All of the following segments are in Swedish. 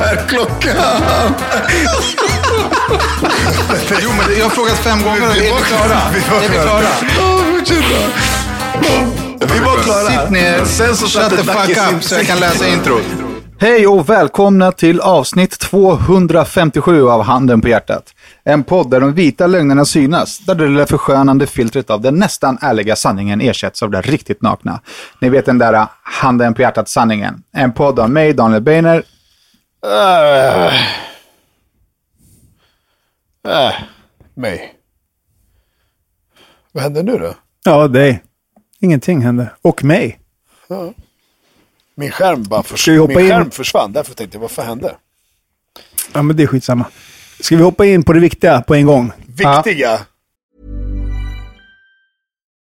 Är klockan? Jo, men jag har frågat fem gånger är vi klara? Är vi klara? Ja, fortsätt då. Vi var klara. Sitt ner, Sen så shut the fuck up så jag kan läsa introt. Hej och välkomna till avsnitt 257 av Handen på hjärtat. En podd där de vita lögnerna synas, där det lilla förskönande filtret av den nästan ärliga sanningen ersätts av det riktigt nakna. Ni vet den där Handen på hjärtat-sanningen. En podd av mig, Daniel Beiner. Äh. Äh. Mig. Vad händer nu då? Ja, dig. Ingenting hände. Och mig. Min skärm bara Ska vi försvann. hoppa Min in? skärm försvann. Därför tänkte jag, vad fan hände? Ja, men det är skitsamma. Ska vi hoppa in på det viktiga på en gång? Viktiga.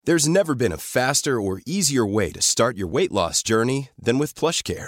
There's never been a faster or easier way to start your weight loss journey than with PlushCare.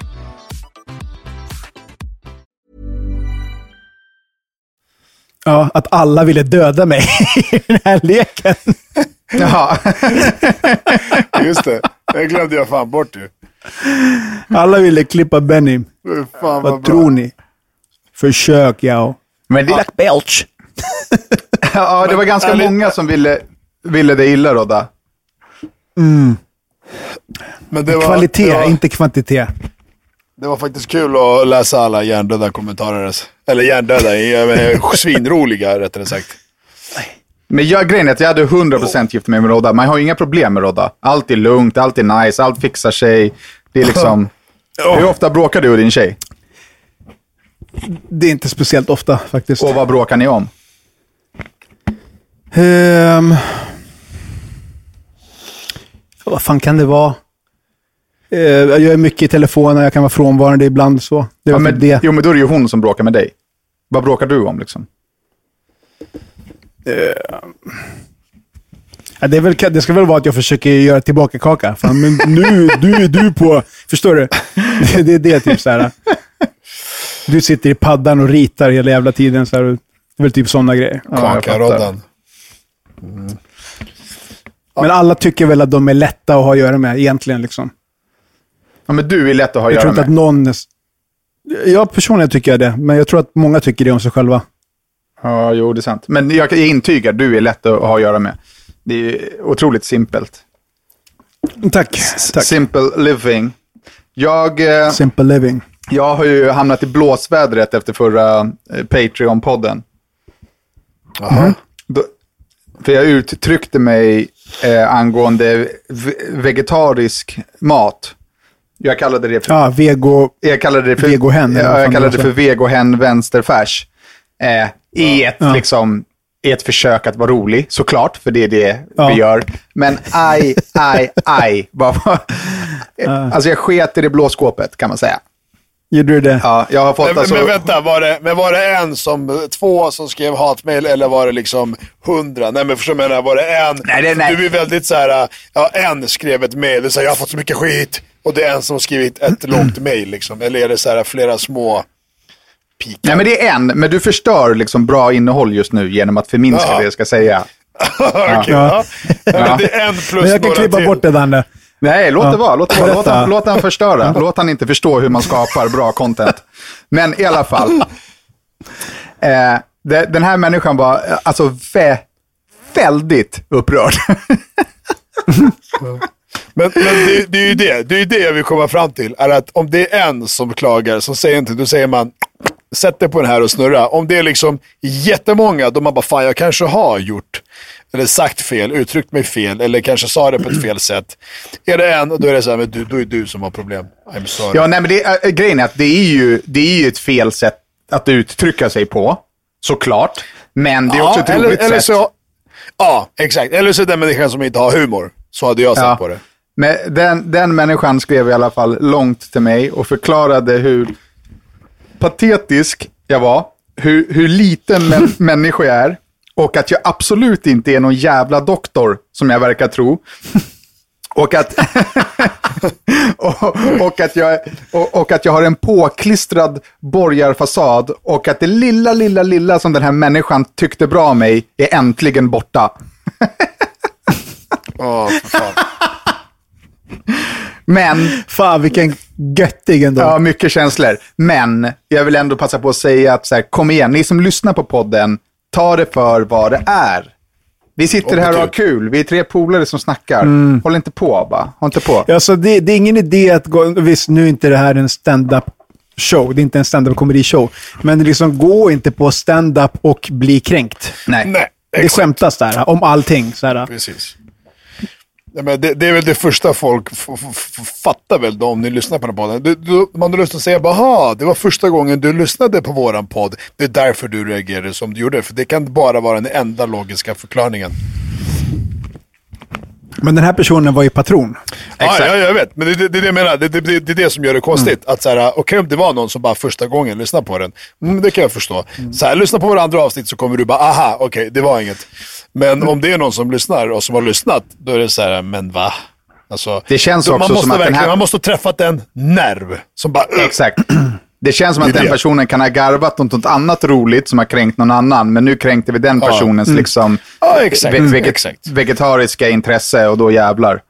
Ja, att alla ville döda mig i den här leken. Ja, Just det. Det glömde jag fan bort ju. Alla ville klippa Benny. Fan vad, Vad bra. tror ni? Försök, ja. men det, Belch. ja, det var ganska många som ville, ville det illa, Rodda. Men det var, Kvalitet, det var, inte kvantitet. Det var faktiskt kul att läsa alla hjärndöda kommentarer. Eller hjärndöda, svinroliga rättare sagt. Men jag, grejen är att jag hade 100% gift mig med Rodda. Man har ju inga problem med Rodda. Allt är lugnt, allt är nice, allt fixar sig. Det är liksom... Hur ofta bråkar du och din tjej? Det är inte speciellt ofta faktiskt. Och vad bråkar ni om? Ehm, vad fan kan det vara? Eh, jag gör mycket i telefonen, jag kan vara frånvarande ibland så. Det Ja, men, det. Jo, men då är det ju hon som bråkar med dig. Vad bråkar du om liksom? Ja, det, är väl, det ska väl vara att jag försöker göra tillbaka kaka. Fan, men nu, du är du på... Förstår du? Det, det är det typ så här. Du sitter i paddan och ritar hela jävla tiden. Så här, det är väl typ sådana grejer. Ja. Kakaroddan. Men alla tycker väl att de är lätta att ha att göra med egentligen. Liksom. Ja, men du är lätt att ha att Jag tror göra inte med. att någon... är- Jag personligen tycker jag det, men jag tror att många tycker det om sig själva. Ja, jo, det är sant. Men jag, jag intygar, du är lätt att ha att göra med. Det är otroligt simpelt. Tack. Tack. Simple living. Jag, eh, Simple living. jag har ju hamnat i blåsvädret efter förra eh, Patreon-podden. Då, för jag uttryckte mig eh, angående ve- vegetarisk mat. Jag kallade det för, Ja, vego... jag kallade det för, vegohen, jag det kallade det för vegohen vänsterfärs. Eh, I ett Ja. liksom, i ett försök att vara rolig, såklart, för det är det Ja. vi gör. Men aj, aj, aj. Bara, alltså jag sket i det blå skåpet, kan man säga. Gjorde du det? Ja, jag har fått Men, alltså... men vänta, var det, men var det en som, två som skrev hatmejl eller var det liksom hundra? Nej men förstår du jag menar, var det en? Nej, det- nej. Du är väldigt så här, ja en skrev ett mejl och säger jag har fått så mycket skit. Och det är en som skrivit ett långt mejl liksom. Eller är det så här flera små pikar? Nej, men det är en, men du förstör liksom bra innehåll just nu genom att förminska Ja. det jag ska säga. Okej, ja. Ja. Det är en plus Men jag kan klippa till. bort det Danne. Nej, låt det vara. Låt, det vara. låt, han, låt han förstöra. Låt han inte förstå hur man skapar bra content. Men i alla fall. Eh, det, den här människan var eh, alltså vä, väldigt upprörd. Men, men det, det är ju det, det är det jag vill komma fram till. Är att om det är en som klagar, som säger inte, då säger man sätt dig på den här och snurra. Om det är liksom jättemånga, då man bara fan jag kanske har gjort, eller sagt fel, uttryckt mig fel, eller kanske sa det på ett fel sätt. Är det en, då är det så här, men du, då är det du som har problem. I'm sorry. ja, nej, men det, äh, grejen är att det är, ju, det är ju ett fel sätt att uttrycka sig på. Såklart. Men det är också ett eller, roligt eller sätt. så, Ja, exakt. Eller så är det den människan som inte har humor. Så hade jag sett Ja. på det. Men den, den människan skrev i alla fall långt till mig och förklarade hur patetisk jag var, hur, hur liten mä- människa jag är och att jag absolut inte är någon jävla doktor som jag verkar tro. Och att, och, och, att jag, och, och att jag har en påklistrad borgarfasad och att det lilla, lilla, lilla som den här människan tyckte bra om mig är äntligen borta. Åh, för fan. Men Fan vilken göttig ändå. Ja, mycket känslor. Men jag vill ändå passa på att säga att så här, kom igen, ni som lyssnar på podden, ta det för vad det är. Vi sitter här och har kul. Vi är tre polare som snackar. Håll inte på bara. Håll inte på. Alltså, det, det är ingen idé att gå... Visst, nu är inte det här en stand-up show. Det är inte en stand-up komedi-show. Men liksom, gå inte på stand-up och bli kränkt. Nej. Nej, Det skämtas där om allting. Så här. Precis. Ja, men det, det är väl det första folk fattar väl då, om ni lyssnar på den podden. Du, du, man har lust att säga bara, "Aha, det var första gången du lyssnade på våran podd. Det är därför du reagerade som du gjorde. För det kan bara vara den enda logiska förklaringen. Men den här personen var ju patron. Ja, ja, jag vet. Men det är det, det, är det jag menar. Det, det, det, är det som gör det konstigt. Att så här, okej om det var någon som bara första gången lyssnade på den. Mm, det kan jag förstå. Så här, lyssna på våra andra avsnitt så kommer du bara, aha, okej, det var inget. Men om det är någon som lyssnar och som har lyssnat, då är det så här, men va? Alltså, Det känns då- också man måste som att den här- Man måste ha träffat en nerv. Som bara. Exakt. Det känns som att den personen kan ha garvat åt något annat roligt som har kränkt någon annan. Men nu kränkte vi den personens liksom Ja, exakt. ve- veget- exakt. vegetariska intresse och då jävlar.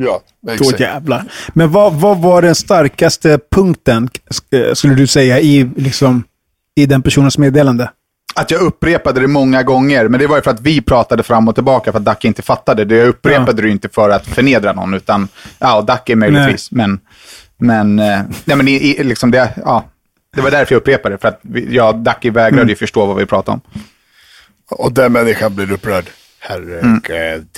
Ja, Då exakt. jävlar. Men vad, vad var den starkaste punkten, eh, skulle du säga, i, liksom, i den personens meddelande? Att jag upprepade det många gånger, men det var ju för att vi pratade fram och tillbaka för att Dacke inte fattade det. Jag upprepade det ju inte för att förnedra någon, utan ja, Dacke möjligtvis. Men, men, eh, nej, men i, i, liksom det, ja, det var därför jag upprepade det, för att vi, och Dacke vägrade ju förstå vad vi pratade om. Och den människan blir upprörd. Herregud.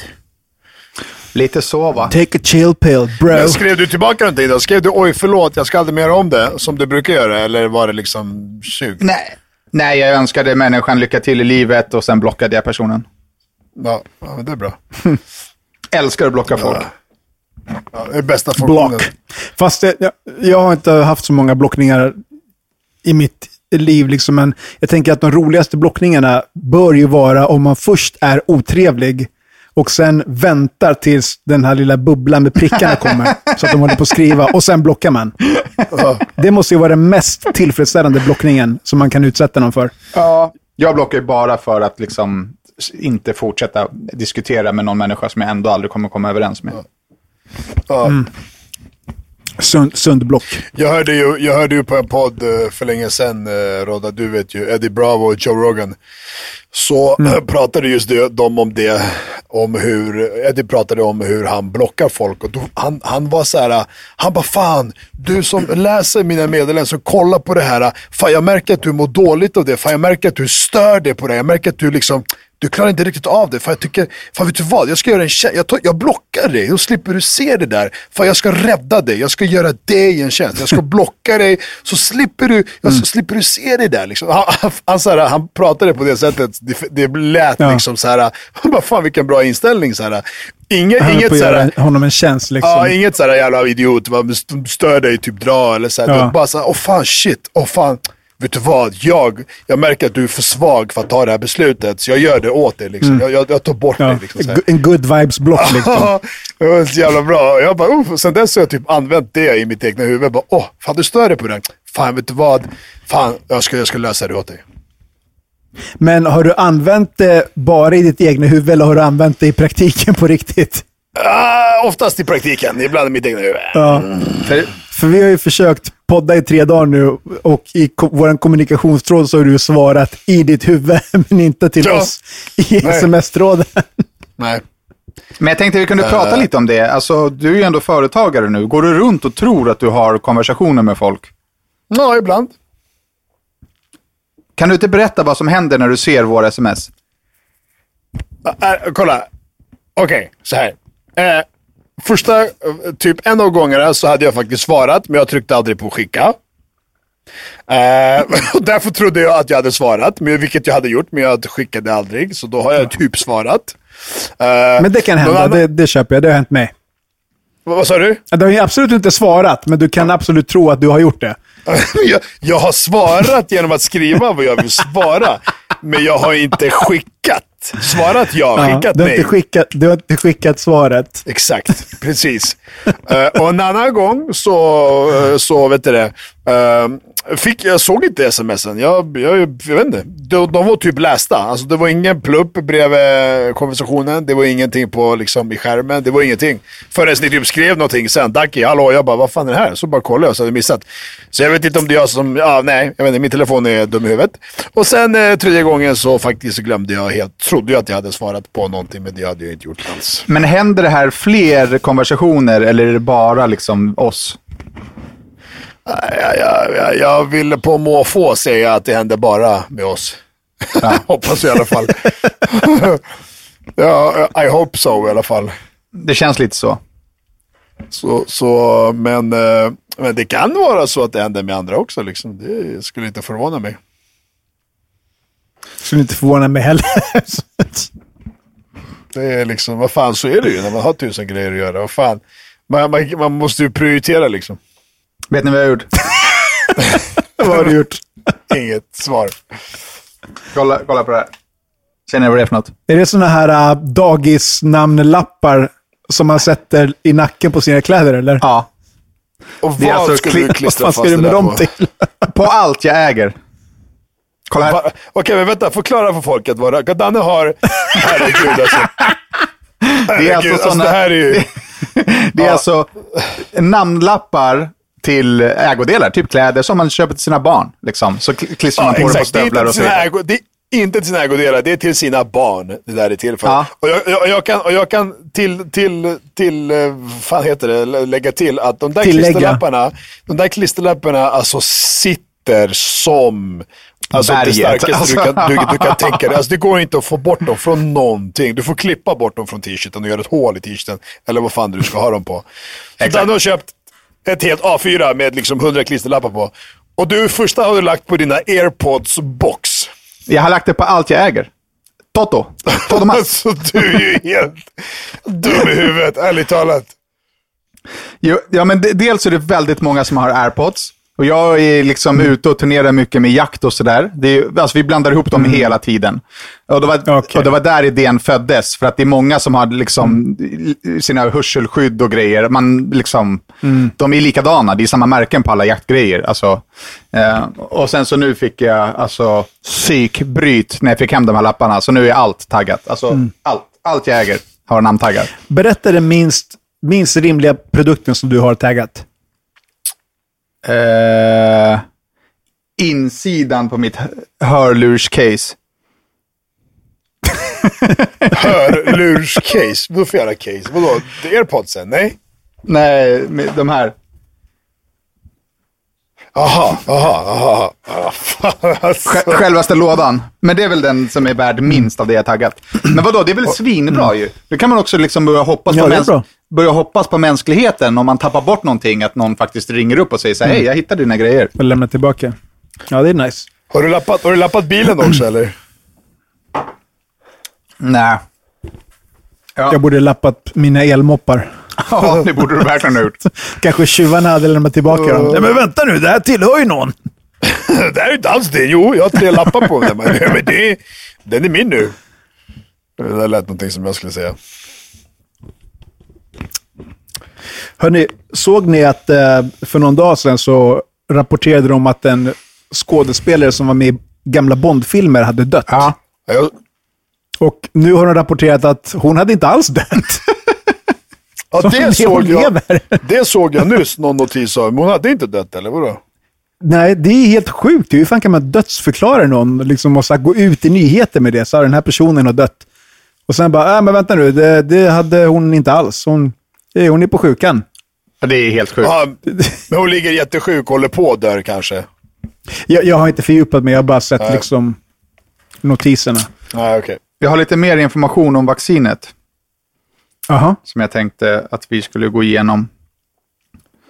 Lite så va? Take a chill pill, bro. Men skrev du tillbaka någonting då? Skrev du oj förlåt, jag ska aldrig mer om det, som du brukar göra? Eller var det liksom sug? Nej. Nej, jag önskade människan lycka till i livet och sen blockade jag personen. Ja, ja men det är bra. Älskar att blocka folk. Ja, det är bästa funktionen. Block. Fast det, jag, jag har inte haft så många blockningar i mitt liv, liksom, men jag tänker att de roligaste blockningarna bör ju vara om man först är otrevlig och sen väntar tills den här lilla bubblan med prickarna kommer, så att de håller på att skriva, och sen blockar man. Det måste ju vara den mest tillfredsställande blockningen som man kan utsätta någon för. Ja, jag blockar ju bara för att liksom inte fortsätta diskutera med någon människa som jag ändå aldrig kommer komma överens med. Ja. Sund, sund block. Jag, hörde ju, jag hörde ju på en podd eh, för länge sedan, eh, Rodda, du vet ju, Eddie Bravo och Joe Rogan. Så eh, pratade just de om det, om hur, Eddie pratade om hur han blockar folk. Och då, han, han var så här, han bara fan, du som läser mina meddelanden, som kollar på det här, fan jag märker att du mår dåligt av det, fan jag märker att du stör dig på det, jag märker att du liksom, du klarar inte riktigt av det. För jag tycker, fan vet du vad, jag ska göra en tjänst, jag, tar- jag blockar dig, då slipper du se det där. För jag ska rädda dig, jag ska göra dig en tjänst. Jag ska blocka dig, så slipper du, jag, så slipper du se det där. Liksom. Han, han, han, så här, han pratade på det sättet, det, det lät Ja. liksom så här, bara fan vilken bra inställning. Så här. Inget, Han inget på att så här, göra honom en tjänst. Liksom. Ja, inget sådär jävla idiot, stör dig, typ dra eller såhär. Ja. Bara såhär, åh fan shit, åh fan. Vet du vad, jag, jag märker att du är för svag för att ta det här beslutet, så jag gör det åt dig. Liksom. Jag, jag, jag tar bort Ja, dig. Liksom, en good vibes-block liksom. Ja, det var så jävla bra. Jag bara, oh, sen dess har jag typ använt det i mitt egna huvud. Jag bara, åh, fan du stör dig på den. Fan, vet du vad? Fan, jag ska, jag ska lösa det åt dig. Men har du använt det bara i ditt egna huvud eller har du använt det i praktiken på riktigt? Ah, oftast i praktiken, ibland i mitt egna huvud. Ja. För, För vi har ju försökt podda i tre dagar nu och i ko- vår kommunikationstråd så har du svarat i ditt huvud, men inte till Ja. oss i sms-tråden. Nej. men jag tänkte vi kunde prata lite om det. Alltså, du är ju ändå företagare nu. Går du runt och tror att du har konversationer med folk? Ja, ibland. Kan du inte berätta vad som händer när du ser våra sms? Äh, äh, kolla. Okej, så här. Första, typ en av gångerna så hade jag faktiskt svarat, men jag tryckte aldrig på skicka. Eh, och därför trodde jag att jag hade svarat, men, vilket jag hade gjort, men jag skickade aldrig. Så då har jag typ svarat. Eh, Men det kan hända, annan- det, det köper jag. Det har hänt mig. Vad vad sa du? Du har ju absolut inte svarat, men du kan absolut tro att du har gjort det. jag, jag har svarat genom att skriva vad jag vill svara, men jag har inte skickat. Svarat ja, Ja, skickat du, har nej. skickat, du har inte skickat svaret. Exakt, precis. Eh, och en annan gång så, eh, så vet du det, eh, fick, jag såg inte smsen. Jag, jag, jag vet inte. De, de var typ lästa. Alltså, det var ingen plupp bredvid konversationen. Det var ingenting på, liksom, i skärmen. Det var ingenting. Förrän ni typ skrev någonting sen. Daki, hallå, jag bara, vad fan är det här? Så bara kollade jag så hade jag missat. Så jag vet inte om det är jag som, ja nej, jag vet inte, min telefon är dum i huvudet. Och sen eh, tredje gången så faktiskt glömde jag helt, trodde jag att jag hade svarat på någonting, men det hade jag inte gjort alls. Men händer det här fler konversationer eller är det bara liksom oss? Jag, jag, jag, jag vill på måfå säga att det händer bara med oss. Hoppas i alla fall. ja, I hope so i alla fall. Det känns lite så. Så, så, men, eh, men det kan vara så att det händer med andra också. Liksom. Det skulle inte förvåna mig. Skulle inte förvåna mig heller. Det är liksom, vad fan så är det ju när man har tusen grejer att göra. Vad fan. Man, man, man måste ju prioritera liksom. Vet ni vad jag har gjort? Vad har du gjort? Inget svar. Kolla, kolla på det här. Känner ni vad det är för något? Är det sådana här uh, dagisnamnlappar som man sätter i nacken på sina kläder, eller? Ja. Och är vad alltså skulle du klistra fast det där dem på? till? På allt jag äger. Kolla här. Va- Okej, men vänta. Förklara för folket vad det Danne har... Herregud alltså. Det är Herregud, alltså alltså, såna- det här är ju... Det är alltså namnlappar till ägodelar, typ kläder som man köper till sina barn. Liksom. Så kl- klistrar man på det på Det är, inte stövlar och så vidare. det är inte till sina ägodelar, det är till sina barn. Det där är till för. Ja. Och, jag, jag, jag kan, och jag kan till, till, till, eh, fan heter det, lä- lägga till att de där Tillägga. klisterlapparna, de där klisterlapparna alltså sitter som Alltså det Berget. starkaste du kan, du, du kan tänka dig. Alltså, det går inte att få bort dem från någonting. Du får klippa bort dem från t-shirten och göra ett hål i t-shirten. Eller vad fan du ska ha dem på. Så Exakt. du har köpt ett helt A4 med liksom 100 klisterlappar på. Och du första har du lagt på dina airpods box. Jag har lagt det på allt jag äger. Toto. Toto. Alltså du är ju helt dum i huvudet, ärligt talat. Jo, ja, men de- dels är det väldigt många som har airpods. Och jag är liksom ute och turnerar mycket med jakt och sådär. Alltså, vi blandar ihop dem hela tiden. Och det, var, Okej. och det var där idén föddes. För att det är många som har liksom sina hörselskydd och grejer. Man liksom, De är likadana, det är samma märken på alla jaktgrejer. Alltså, eh, och sen så nu fick jag alltså, psykbryt när jag fick hem de här lapparna. Så nu är allt taggat. Alltså, allt, allt jag äger har namntaggar. Berätta den minst, minst rimliga produkten som du har taggat. Eh, insidan på mitt hörlurscase. Hörlurscase. Vad för jävla case? Vadå? Airpodsen? Nej? Nej, de här. Aha, aha, aha. Ah, fan, alltså. Sj- Självaste lådan. Men det är väl den som är värd minst av det jag taggat. Men vadå, det är väl svinbra ju. Då kan man också liksom börja hoppas, Ja, på börja hoppas på mänskligheten om man tappar bort någonting. Att någon faktiskt ringer upp och säger så här, hej, jag hittade dina grejer. Och lämna tillbaka. Ja, det är nice. Har du lappat, har du lappat bilen också eller? Nej. Ja. Jag borde lappat mina elmoppar. Ja, det borde du verkligen ha gjort. Kanske tjuvarna hade lämnat tillbaka dem. Nej, men vänta nu, det här tillhör ju någon. det här är inte alls det. Jo, jag har tre lappar på den. Men det, den är min nu. Det där lät någonting som jag skulle säga. Hörrni, såg ni att eh, för någon dag sedan så rapporterade de att en skådespelare som var med i gamla Bondfilmer hade dött. Ja. Och nu har de rapporterat att hon hade inte alls dött. ja, Så det, såg jag, lever. det såg jag nyss någon notis. Men hon hade inte dött eller vadå? Nej, det är helt sjukt. Hur fan kan man dödsförklara någon liksom, och så gå ut i nyheter med det? Så här, den här personen har dött. Och sen bara, äh, men vänta nu, det, det hade hon inte alls. Hon, hon är på sjukan. Ja, Det är helt sjukt. Ja, men hon ligger jättesjuk och håller på att dö kanske. Jag, jag har inte fördjupat mig, jag har bara sett liksom, notiserna. Nej, okej. Jag har lite mer information om vaccinet Jaha. som jag tänkte att vi skulle gå igenom.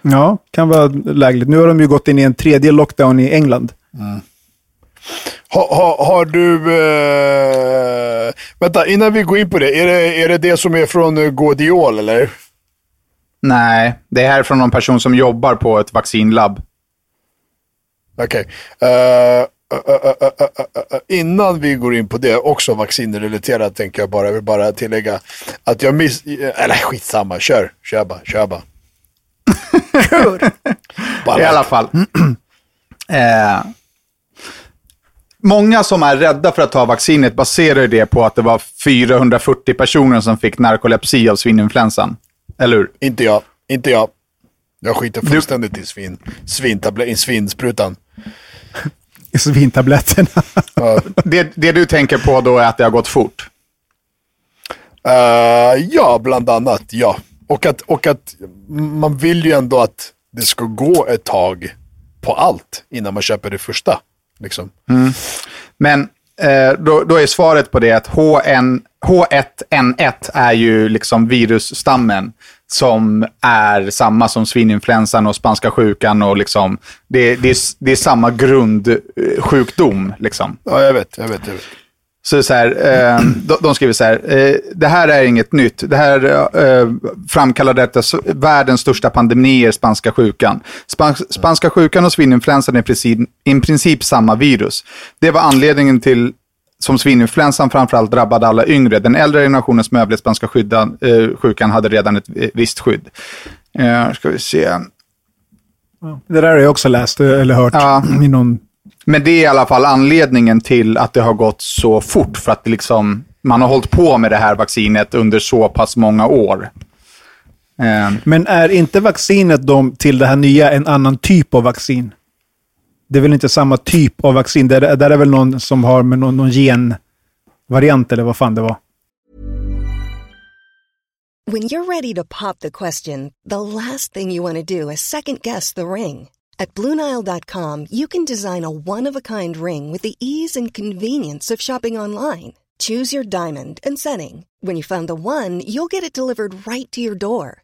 Ja, kan vara lägligt. Nu har de ju gått in i en tredje lockdown i England. Ha, ha, har du... Eh, vänta, innan vi går in på det. Är det är det, det som är från uh, Godiol eller? Nej, det här är från någon person som jobbar på ett vaccinlabb. Okej. Eh, eh, innan vi går in på det, också vaccinrelaterat tänker jag bara, jag vill bara tillägga att jag miss... Eller skitsamma, kör. Kör bara, kör bara. Bara. I alla fall. eh, många som är rädda för att ta vaccinet baserar det på att det var 440 personer som fick narkolepsi av svininfluensan. Eller hur? Inte jag. Inte jag. Jag skiter fullständigt i svin. Svintablet, i svinsprutan. Svintabletterna. Ja. Det, det du tänker på då är att det har gått fort. Eh, ja, bland annat. Ja. Och att, och att man vill ju ändå att det ska gå ett tag på allt innan man köper det första. Liksom. Men eh, då, då är svaret på det att HN, H1N1 är ju liksom virusstammen som är samma som svininfluensan och spanska sjukan. Och liksom, det, det, är, det är samma grundsjukdom. Liksom. Ja, jag vet, jag vet, jag vet. Så, så här, eh, de, de skriver så här, eh, det här är inget nytt. Det här eh, av s- världens största pandemier, spanska sjukan. Span, spanska sjukan och svininfluensan är i princip samma virus. Det var anledningen till som svininfluensan framförallt drabbade alla yngre. Den äldre generationens som överlevt spanska skyddan, eh, sjukan hade redan ett eh, visst skydd. Eh, ska vi se. Det där har jag också läst eller hört Ja. i någon... Men det är i alla fall anledningen till att det har gått så fort. För att det liksom, man har hållit på med det här vaccinet under så pass många år. Eh, Men är inte vaccinet de, till det här nya en annan typ av vaccin? Det är väl inte samma typ av vaccin? Där, där är väl någon som har med någon, någon genvariant eller vad fan det var. When you're ready to pop the question, the last thing you want to do is second guess the ring. At Bluenile.com, you can design a one of a kind ring with the ease and convenience of shopping online. Choose your diamond and setting. When you find the one, you'll get it delivered right to your door.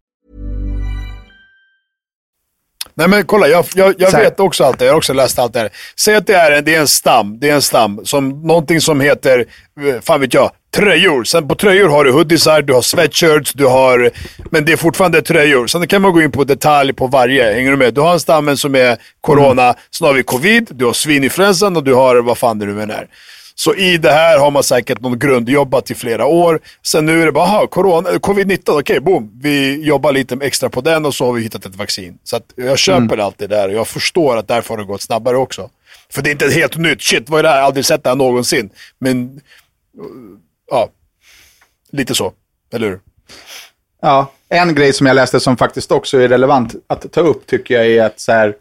Nej men kolla, jag, jag, jag vet också allt det. Jag har också läst allt det här. Säg att det är en, det är en stam. Det är en stam. Som, någonting som heter, eh, fan vet jag, tröjor. Sen på tröjor har du hoodiesar, du har sweatshirts, du har... Men det är fortfarande tröjor. Sen kan man gå in på detalj på varje. Hänger du med? Du har en stammen som är corona, sen har vi covid, du har svininfluensan och du har vad fan det nu än är. Så i det här har man säkert någon grundjobbat i flera år. Sen nu är det bara, aha, corona, covid-19, okej, boom. Vi jobbar lite extra på den och så har vi hittat ett vaccin. Så jag köper allt det där och jag förstår att därför har det gått snabbare också. För det är inte helt nytt. Shit, vad är det här? Jag har aldrig sett det här någonsin. Men, ja, lite så. Eller hur? Ja, en grej som jag läste som faktiskt också är relevant att ta upp tycker jag är att så här,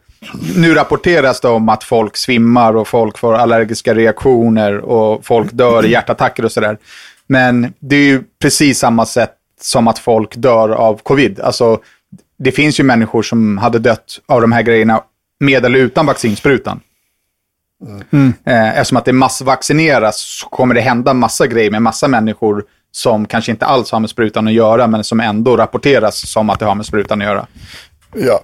nu rapporteras det om att folk svimmar och folk får allergiska reaktioner och folk dör i hjärtattacker och sådär. Men det är ju precis samma sätt som att folk dör av covid. Alltså, det finns ju människor som hade dött av de här grejerna med eller utan vaccinsprutan. Eh, eftersom att det massvaccineras så kommer det hända massa grejer med massa människor som kanske inte alls har med sprutan att göra, men som ändå rapporteras som att det har med sprutan att göra. Ja.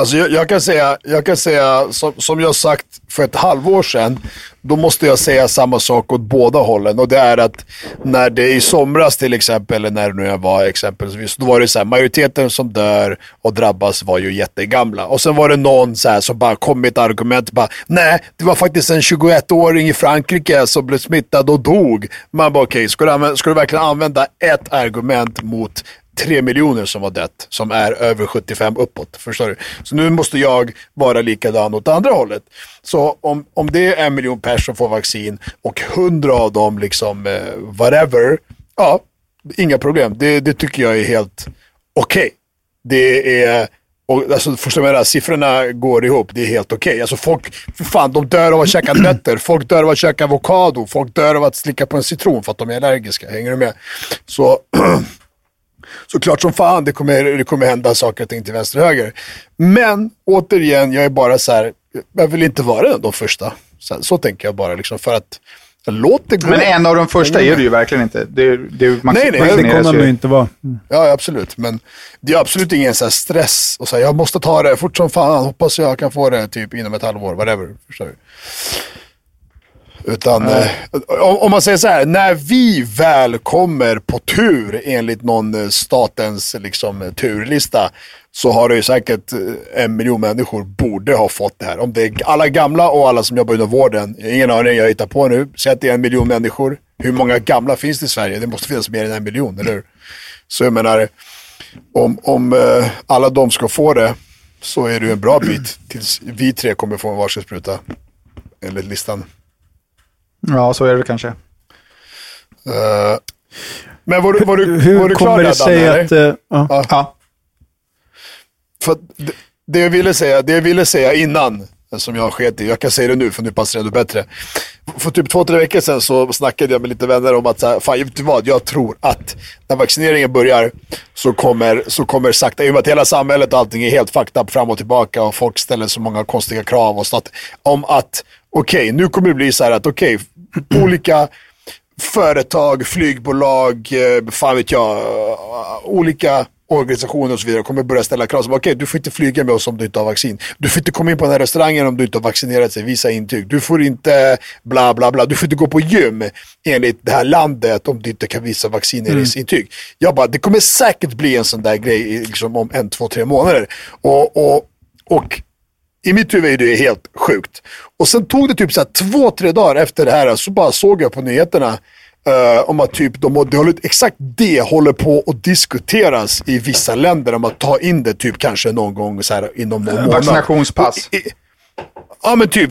Alltså jag, jag, kan säga, jag kan säga som, som jag sagt för ett halvår sedan, då måste jag säga samma sak åt båda hållen. Och det är att när det i somras till exempel, eller när det nu var exempelvis, då var det så här, majoriteten som dör och drabbas var ju jättegamla. Och sen var det någon så här som bara kom med ett argument, bara, nej, det var faktiskt en 21-åring i Frankrike som blev smittad och dog. Man bara, okej, okay, ska, du använda, ska du verkligen använda ett argument mot tre miljoner som har dött, som är över 75 uppåt. Förstår du? Så nu måste jag vara likadan åt andra hållet. Så om, om det är en miljon personer som får vaccin och hundra av dem liksom eh, whatever, ja, inga problem. Det, det tycker jag är helt okej. Okay. Det är och alltså, förstår du vad Siffrorna går ihop. Det är helt okej. Okay. Alltså folk, för fan, de dör av att käka nötter. Folk dör av att käka avokado. Folk dör av att slicka på en citron för att de är allergiska. Hänger du med? Så såklart som fan det kommer, det kommer hända saker och ting till vänster och höger. Men återigen, jag är bara så här, jag vill inte vara de första. Så, så tänker jag bara liksom för att Låt det gå. Men en av de första är du ju verkligen inte. Det, det, man, nej, nej, det kommer man inte vara. Mm. Ja, absolut. Men det är absolut ingen så stress. Och så här, jag måste ta det fort som fan. Hoppas jag kan få det typ inom ett halvår. Whatever. Förstår du? Utan eh, om man säger så här, när vi väl kommer på tur enligt någon eh, statens liksom, turlista så har det ju säkert eh, en miljon människor borde ha fått det här. Om det är alla gamla och alla som jobbar inom vården, ingen aning, jag hittar på nu. Säg att det är en miljon människor. Hur många gamla finns det i Sverige? Det måste finnas mer än en miljon, eller hur? Så jag menar, om, om alla de ska få det så är det ju en bra bit tills vi tre kommer få en varsin spruta. Enligt listan. Ja, så är det kanske. Uh, men var, var, du, Hur var du kommer det sig att... Uh, ja. ja. För det, det, jag ville säga, det jag ville säga innan, som jag sket i, jag kan säga det nu för nu passar det ännu bättre. För typ två, tre veckor sedan så snackade jag med lite vänner om att, så här, fan vet du vad, jag tror att när vaccineringen börjar så kommer, så kommer sakta, i och med att hela samhället och allting är helt fucked up fram och tillbaka och folk ställer så många konstiga krav och sånt, om att okej, okay, nu kommer det bli så här att okej, okay, olika företag, flygbolag, eh, fan vet jag, olika organisationer och så vidare kommer börja ställa krav. Okej, okay, du får inte flyga med oss om du inte har vaccin. Du får inte komma in på den här restaurangen om du inte har vaccinerat dig, visa intyg. Du får inte bla bla bla. Du får inte gå på gym enligt det här landet om du inte kan visa vaccineringsintyg. Mm. Jag bara, det kommer säkert bli en sån där grej liksom, om en, två, tre månader. Och, och, och i mitt huvud är det helt sjukt. Och sen tog det typ så två, tre dagar efter det här så bara såg jag på nyheterna uh, om att typ de, de håller, exakt det håller på att diskuteras i vissa länder om att ta in det typ kanske någon gång så här, inom någon månad. Vaccinationspass. I, Ja men typ,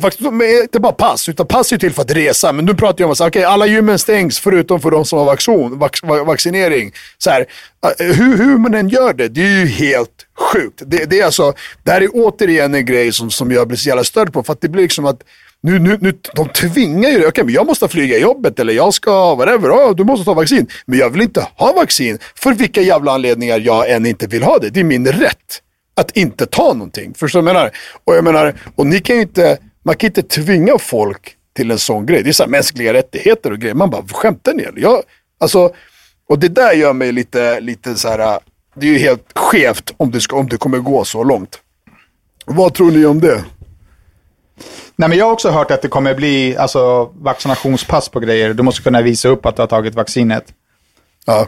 inte bara pass, utan pass är till för att resa. Men nu pratar jag om att okay, alla gymmen stängs förutom för de som har vaccin, vac, vaccinering. Så här, eh, hur, hur man än gör det, det är ju helt sjukt. Det, det, är alltså, det här är återigen en grej som, som jag blir så jävla störd på. För att det blir liksom att nu, nu, nu, de tvingar ju det. okay, men jag måste flyga jobbet eller jag ska, whatever, oh, du måste ta vaccin. Men jag vill inte ha vaccin för vilka jävla anledningar jag än inte vill ha det. Det är min rätt att inte ta någonting. Förstår du vad jag menar? Och jag menar, och ni kan inte, man kan inte tvinga folk till en sån grej. Det är så här mänskliga rättigheter och grejer. Man bara, skämtar ni eller? Jag, alltså, och det där gör mig lite, lite så här, det är ju helt skevt om det, ska, om det kommer gå så långt. Vad tror ni om det? Nej, men jag har också hört att det kommer bli alltså, vaccinationspass på grejer. Du måste kunna visa upp att du har tagit vaccinet. Ja.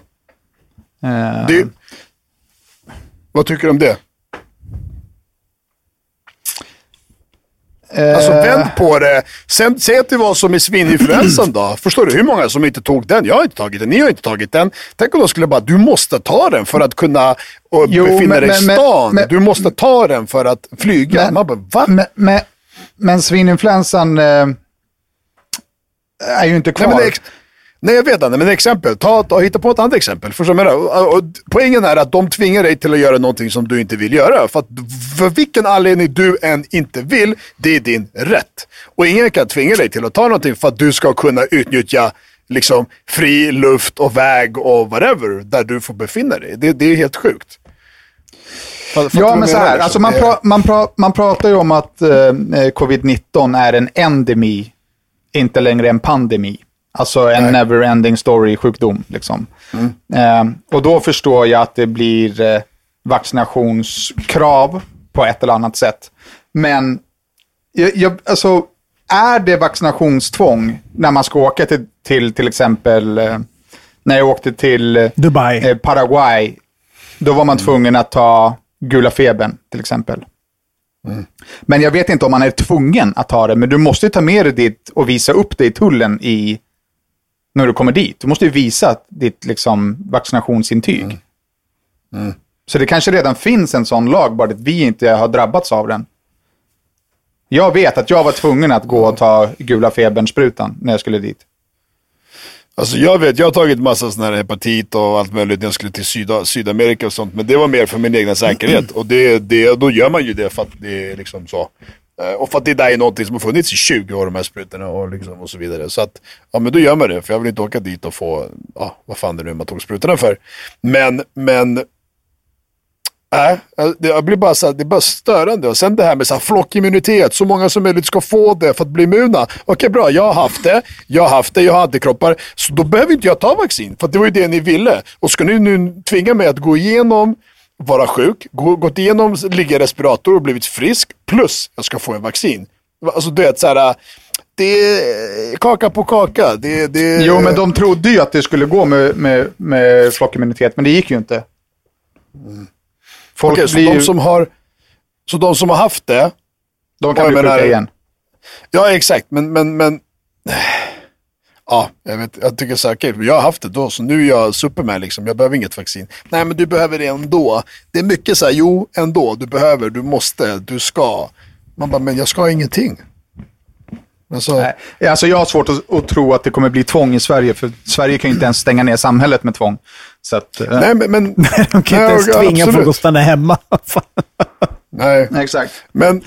Uh... Det, vad tycker du om det? Alltså eh. vänd på det. Sen, säg att det var som i svininfluensan då. Förstår du hur många som inte tog den? Jag har inte tagit den, ni har inte tagit den. Tänk om de skulle bara, du måste ta den för att kunna och jo, befinna dig i stan. Men, du måste ta den för att flyga. Men, Man bara, va? Men, men, men svininfluensan eh, är ju inte kvar. Nej, Nej, jag vet inte, men exempel. Ta, ta, hitta på ett annat exempel. Förstår du och, och, Poängen är att de tvingar dig till att göra någonting som du inte vill göra. För, att, för vilken anledning du än inte vill, det är din rätt. Och ingen kan tvinga dig till att ta någonting för att du ska kunna utnyttja liksom, fri luft och väg och whatever, där du får befinna dig. Det, det är helt sjukt. Fattar Ja, men så här. liksom? Alltså man, Det- pra, man, pra, man pratar ju om att eh, covid-19 är en endemi, inte längre en pandemi. Alltså en Nej. never-ending story-sjukdom. Liksom. Eh, och då förstår jag att det blir eh, vaccinationskrav på ett eller annat sätt. Men jag, jag, alltså, är det vaccinationstvång när man ska åka till till, till exempel, eh, när jag åkte till eh, Dubai. eh, Paraguay, då var man tvungen att ta gula febern till exempel. Men jag vet inte om man är tvungen att ta det, men du måste ju ta med dig ditt och visa upp det i tullen i, när du kommer dit. Du måste ju visa ditt liksom, vaccinationsintyg. Så det kanske redan finns en sån lag, bara att vi inte har drabbats av den. Jag vet att jag var tvungen att gå och ta gula febern-sprutan när jag skulle dit. Alltså jag vet, jag har tagit massa sån här hepatit och allt möjligt när jag skulle till Syda, Sydamerika och sånt. Men det var mer för min egna säkerhet. Och det, det, då gör man ju det för att det är liksom så. Eh, och för att det där är någonting som har funnits i 20 år, de här sprutorna och, liksom och så vidare. Så att, ja men då gör man det. För jag vill inte åka dit och få, ja vad fan det nu är man tog sprutorna för. Men, men Nej, det blir bara så här, det är bara störande. Och sen det här med så här flockimmunitet, så många som möjligt ska få det för att bli immuna. Okej bra, jag har haft det, jag har haft det, jag har antikroppar. Så då behöver inte jag ta vaccin, för det var ju det ni ville. Och ska ni nu tvinga mig att gå igenom, vara sjuk, gå, gått igenom, ligga i respirator och blivit frisk, plus jag ska få en vaccin. Alltså du vet så här, det är kaka på kaka. Det, det, Jo, men de trodde ju att det skulle gå med, med, med flockimmunitet, men det gick ju inte. Folk Okej, så blir de ju, som har, så de som har haft det, de kan bli menar- sjuka igen. Ja, exakt. Men, men, men. Ja, jag, vet, jag tycker okej, jag har haft det då, så nu är jag Superman liksom. Jag behöver inget vaccin. Nej, men du behöver det ändå. Det är mycket så här, jo, ändå. Du behöver, du måste, du ska. Man bara, men jag ska ingenting. Alltså, Nej, Alltså jag har svårt att, att tro att det kommer bli tvång i Sverige, för Sverige kan ju inte ens stänga ner samhället med tvång. Så att, eh, nej, men, men De kan inte ens tvinga folk att stanna hemma. Fan. nej. Exakt. Men,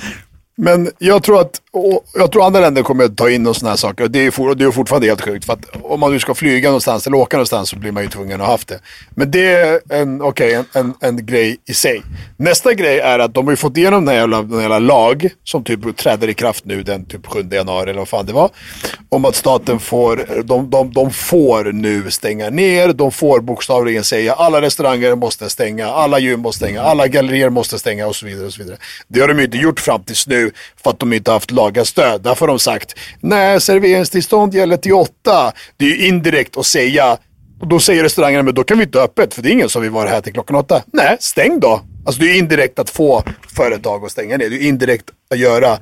men jag tror att och jag tror andra länder kommer att ta in och sådana här saker. Det är, for, det är fortfarande helt sjukt. För att om man nu ska flyga någonstans eller åka någonstans så blir man ju tvungen att ha haft det. Men det är en, okay, en, en, en grej i sig. Nästa grej är att de har ju fått igenom den här jävla, den här jävla lag som typ träder i kraft nu den typ 7 januari eller vad fan det var. Om att staten får, de, de, de får nu stänga ner. De får bokstavligen säga alla restauranger måste stänga, alla gym måste stänga, alla gallerier måste stänga och så vidare. och så vidare. Det har de ju inte gjort fram tills nu för att de inte har haft laga stöd. Därför har de sagt, nej serveringstillstånd gäller till åtta. Det är ju indirekt att säga, och då säger restaurangerna, men då kan vi inte ha öppet för det är ingen som vill vara här till klockan åtta. Nej, stäng då. Alltså det är indirekt att få företag att stänga ner. Det är indirekt att göra,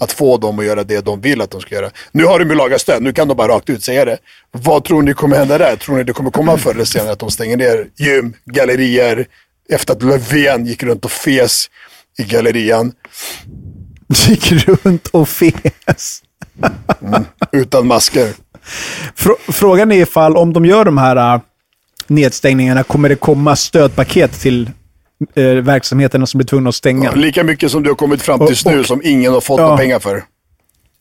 att få dem att göra det de vill att de ska göra. Nu har de ju lagat stöd, nu kan de bara rakt ut säga det. Vad tror ni kommer hända där? Tror ni det kommer komma förr eller senare att de stänger ner gym, gallerier, efter att Löfven gick runt och fes i gallerian Gick runt och fes. utan masker? Frå- Frågan är ifall om de gör de här äh, nedstängningarna, kommer det komma stödpaket till äh, verksamheterna som blir tvungna att stänga? Lika mycket som du har kommit fram tills Och- nu som ingen har fått Ja. några pengar för.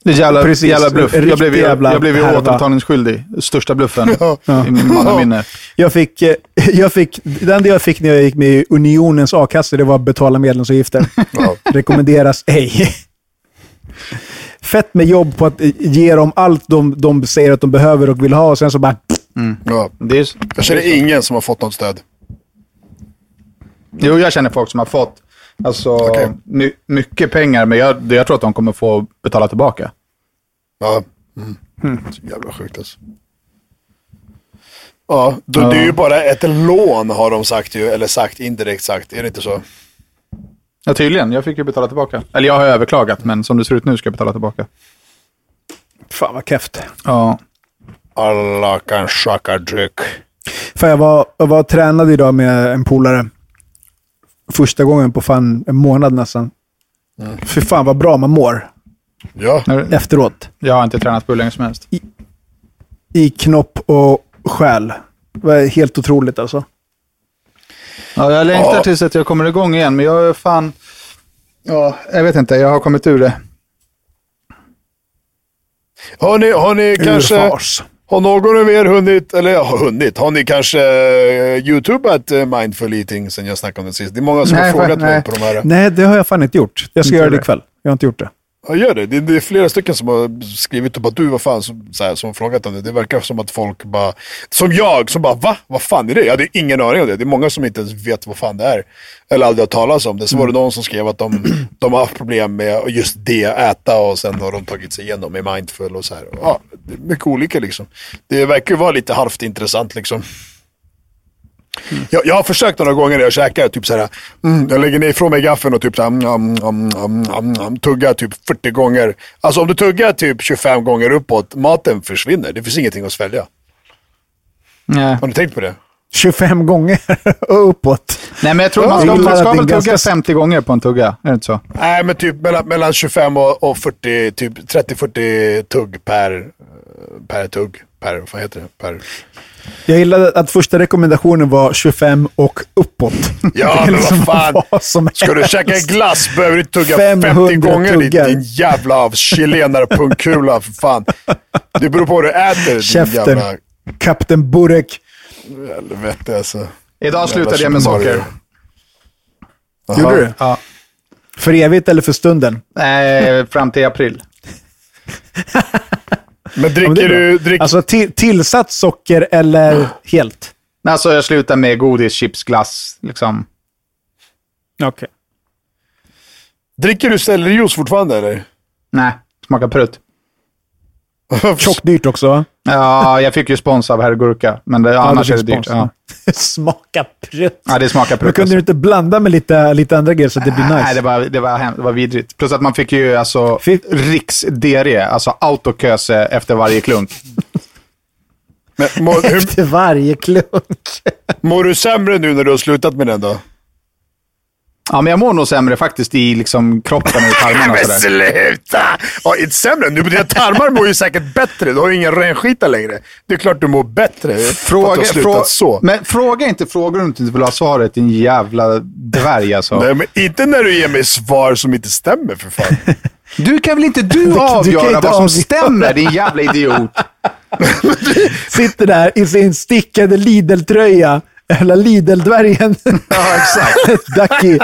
Det är jävla, Precis. jävla bluff. Jag blev, jävla jag blev ju härva. återbetalningsskyldig. Största bluffen Ja. i min mannaminne. Jag fick, eh, jag fick, det enda jag fick när jag gick med i Unionens a-kassa, det var att betala medlemsavgifter. Ja. Rekommenderas ej. Fett med jobb på att eh, ge dem allt de, de säger att de behöver och vill ha och sen så bara... Ja. Det är, Jag känner ingen som har fått något stöd. Jo, jag känner folk som har fått alltså, Okej. my, mycket pengar, men jag, jag tror att de kommer få betala tillbaka. Ja. Mm. Så jävla sjukt alltså. Ja, då, det är ju bara ett lån har de sagt ju, eller sagt indirekt sagt, är det inte så? Ja, tydligen. Jag fick ju betala tillbaka. Eller jag har överklagat, men som det ser ut nu ska jag betala tillbaka. Fan vad keft. Ja. Alla kan tjacka dryck. Fan, jag, var, jag var och tränade idag med en polare. Första gången på fan en månad nästan. Fy fan vad bra man mår Ja, efteråt. Jag har inte tränat på hur länge som helst. I knopp och själ. Det var helt otroligt alltså. Ja, jag längtar Ja. tills att jag kommer igång igen, men jag är fan... Ja, jag vet inte. Jag har kommit ur det. har ni, har ni kanske, Urfars. Har någon av er hunnit, eller ja, har hunnit, har ni kanske uh, youtubat uh, mindful eating sen jag snackade om det sist? Det är många som Nej, har frågat fa- mig nej. på de här. Nej, det har jag fan inte gjort. Jag ska Inte göra det. ikväll. Jag har inte gjort det. Ja, gör det. det. Det är flera stycken som har skrivit upp att du, vad fan, som, så här, som har frågat om det. Det verkar som att folk bara, som jag, som bara va? Vad fan är det? Jag hade ingen aning om det. Det är många som inte ens vet vad fan det är. Eller aldrig har talat om det. Så var det någon som skrev att de, de har haft problem med just det, äta och sen har de tagit sig igenom med mindful och så här. Ja, mycket olika liksom. Det verkar ju vara lite halvt intressant liksom. Jag, jag har försökt några gånger när jag käkar, typ såhär, mm, jag lägger ner ifrån mig gaffeln och typ såhär, mm, mm, mm, mm, mm, mm, tuggar typ 40 gånger. Alltså om du tuggar typ 25 gånger uppåt, maten försvinner. Det finns ingenting att svälja. Nej. Har ni tänkt på det? 25 gånger uppåt. Nej, men jag tror man ska, man ska väl tugga ganska- 50 gånger på en tugga. Är det inte så? Nej, men typ mellan, mellan 25 och, och 40, typ 30-40 tugg per, per tugg. Per, vad heter det? Per... Jag gillade att första rekommendationen var 25 och uppåt. Ja, Det är men liksom vad fan. vad som Ska du helst. käka glass behöver du tugga 50 500 gånger din, tuggar. din jävla chilenare pungkula för fan. Det beror på vad du äter din Käften. jävla Kapten Burek. helvete alltså. Idag slutade jag med socker. Jaha. Gjorde du? Ja. För evigt eller för stunden? Nej, fram till april. Men Ja, dricker men är bra. du... Drick... Alltså till, tillsatt socker eller helt? Alltså jag slutade med godis, chips, glass. Liksom. Okej. dricker du sellerijuice fortfarande eller? Nej, smakar prutt. Tjockt dyrt också va? Ja, jag fick ju spons av Herr Gurka, men det, annars du är det dyrt. Ja. Smaka prutt. ja, det smakar Men prutt. kunde du inte blanda med lite, lite andra grejer så att det blir nice? Nej, det var, det, var hem, det var vidrigt. Plus att man fick ju alltså Fy- riksdiarré, alltså autoköse efter varje klunk. Men, mår, hur, Efter varje klunk. mår du sämre nu när du har slutat med den då? Ja, men jag mår nog sämre faktiskt i liksom kroppen och i tarmarna Men sådär. sluta! Ja, inte sämre. Nu, dina tarmar mår ju säkert bättre. Du har ju ingen renskita längre. Det är klart du mår bättre för att du Fråga, har frå, så. Men fråga inte frågor du inte vill ha svaret, din jävla dvärg alltså. Nej, men inte när du ger mig svar som inte stämmer för fan. Du kan väl inte du, du avgöra inte vad som avgöra. stämmer, din jävla idiot? Sitter där i sin stickade Lidl-tröja. Eller Lidl-dvärgen. Ja, exakt. Ducky.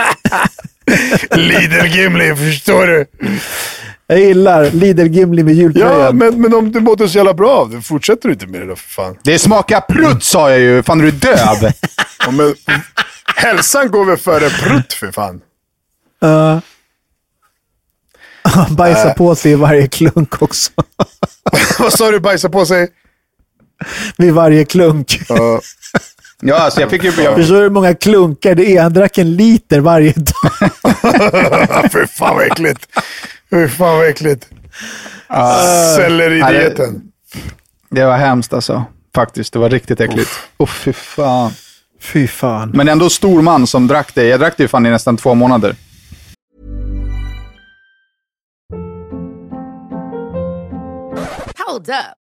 Lidl Gimli, förstår du? Jag gillar Lidl-Gimli med jultröjan. Ja, men, men om du mådde så jävla bra av det, fortsätter du inte med det då för fan. Det smakar prutt sa jag ju. Fan, är du döv? Ja, men, hälsan går väl före prutt för fan. Uh, han bajsar på sig i varje klunk också. Vad sa du, bajsa på sig? Vid varje klunk. Ja. Ja, alltså jag fick ju... Jag, Förstår du hur många klunkar det är? Han drack en liter varje dag. Fy fan vad äckligt. Fy fan vad äckligt. Selleridieten. det var hemskt alltså. Faktiskt, det var riktigt äckligt. Åh, fy fan. Fy fan. Men ändå stor man som drack det. Jag drack det ju fan i nästan två månader. Hold up.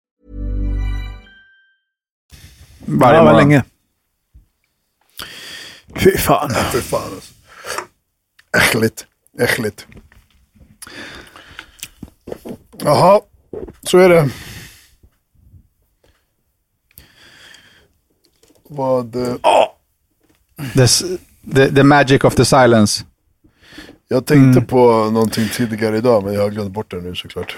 Varje ja, morgon. länge. Fy fan. Fy fan alltså. Äckligt. Äckligt. Jaha, så är det. Vad... eh, The, the, the magic of the silence. Jag tänkte på någonting tidigare idag, men jag har glömt bort det nu såklart.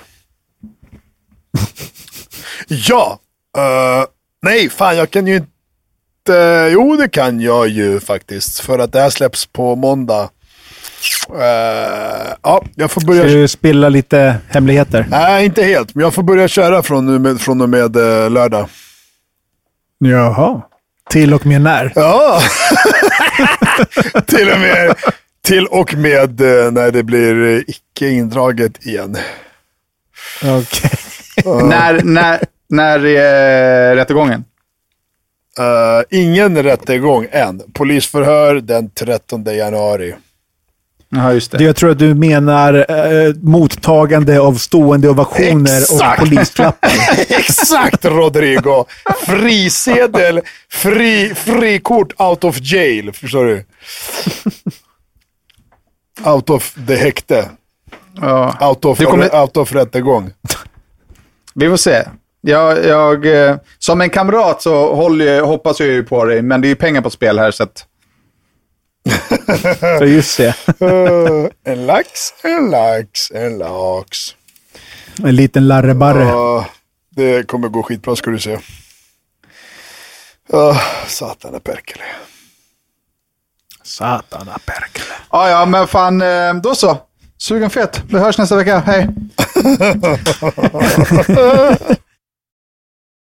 ja! eh, nej, fan jag kan ju inte... Jo, det kan jag ju faktiskt. För att det här släpps på måndag. Eh, ja, jag får börja... Ska du spilla lite hemligheter? Nej, inte helt. Men jag får börja köra från, med, från och med eh, lördag. Jaha. Till och med när? Ja! till och med, till och med eh, när det blir icke indraget igen. Okej. När, när, när är rättegången? Eh, ingen rättegång än. Polisförhör den 13 januari. Ja, just det. Det Jag tror att du menar eh, mottagande av stående ovationer Exakt. och polislappar. Exakt Rodrigo! Frisedel, fri, frikort out of jail. Förstår du? Out of the häkte. Ja. Out of, kommer- out of rättegång. Vi får se. Jag, jag, eh, som en kamrat så håller, hoppas jag ju på dig, men det är ju pengar på spel här så att... Så just det. Eh, en lax, en lax, en lax. En liten larrebarre. Ja, det kommer gå skitbra ska du se. Uh, satana perkele. Satana perkele. Ja, ja, men fan, eh, då så. Sugen fet. Vi hörs nästa vecka. Hej.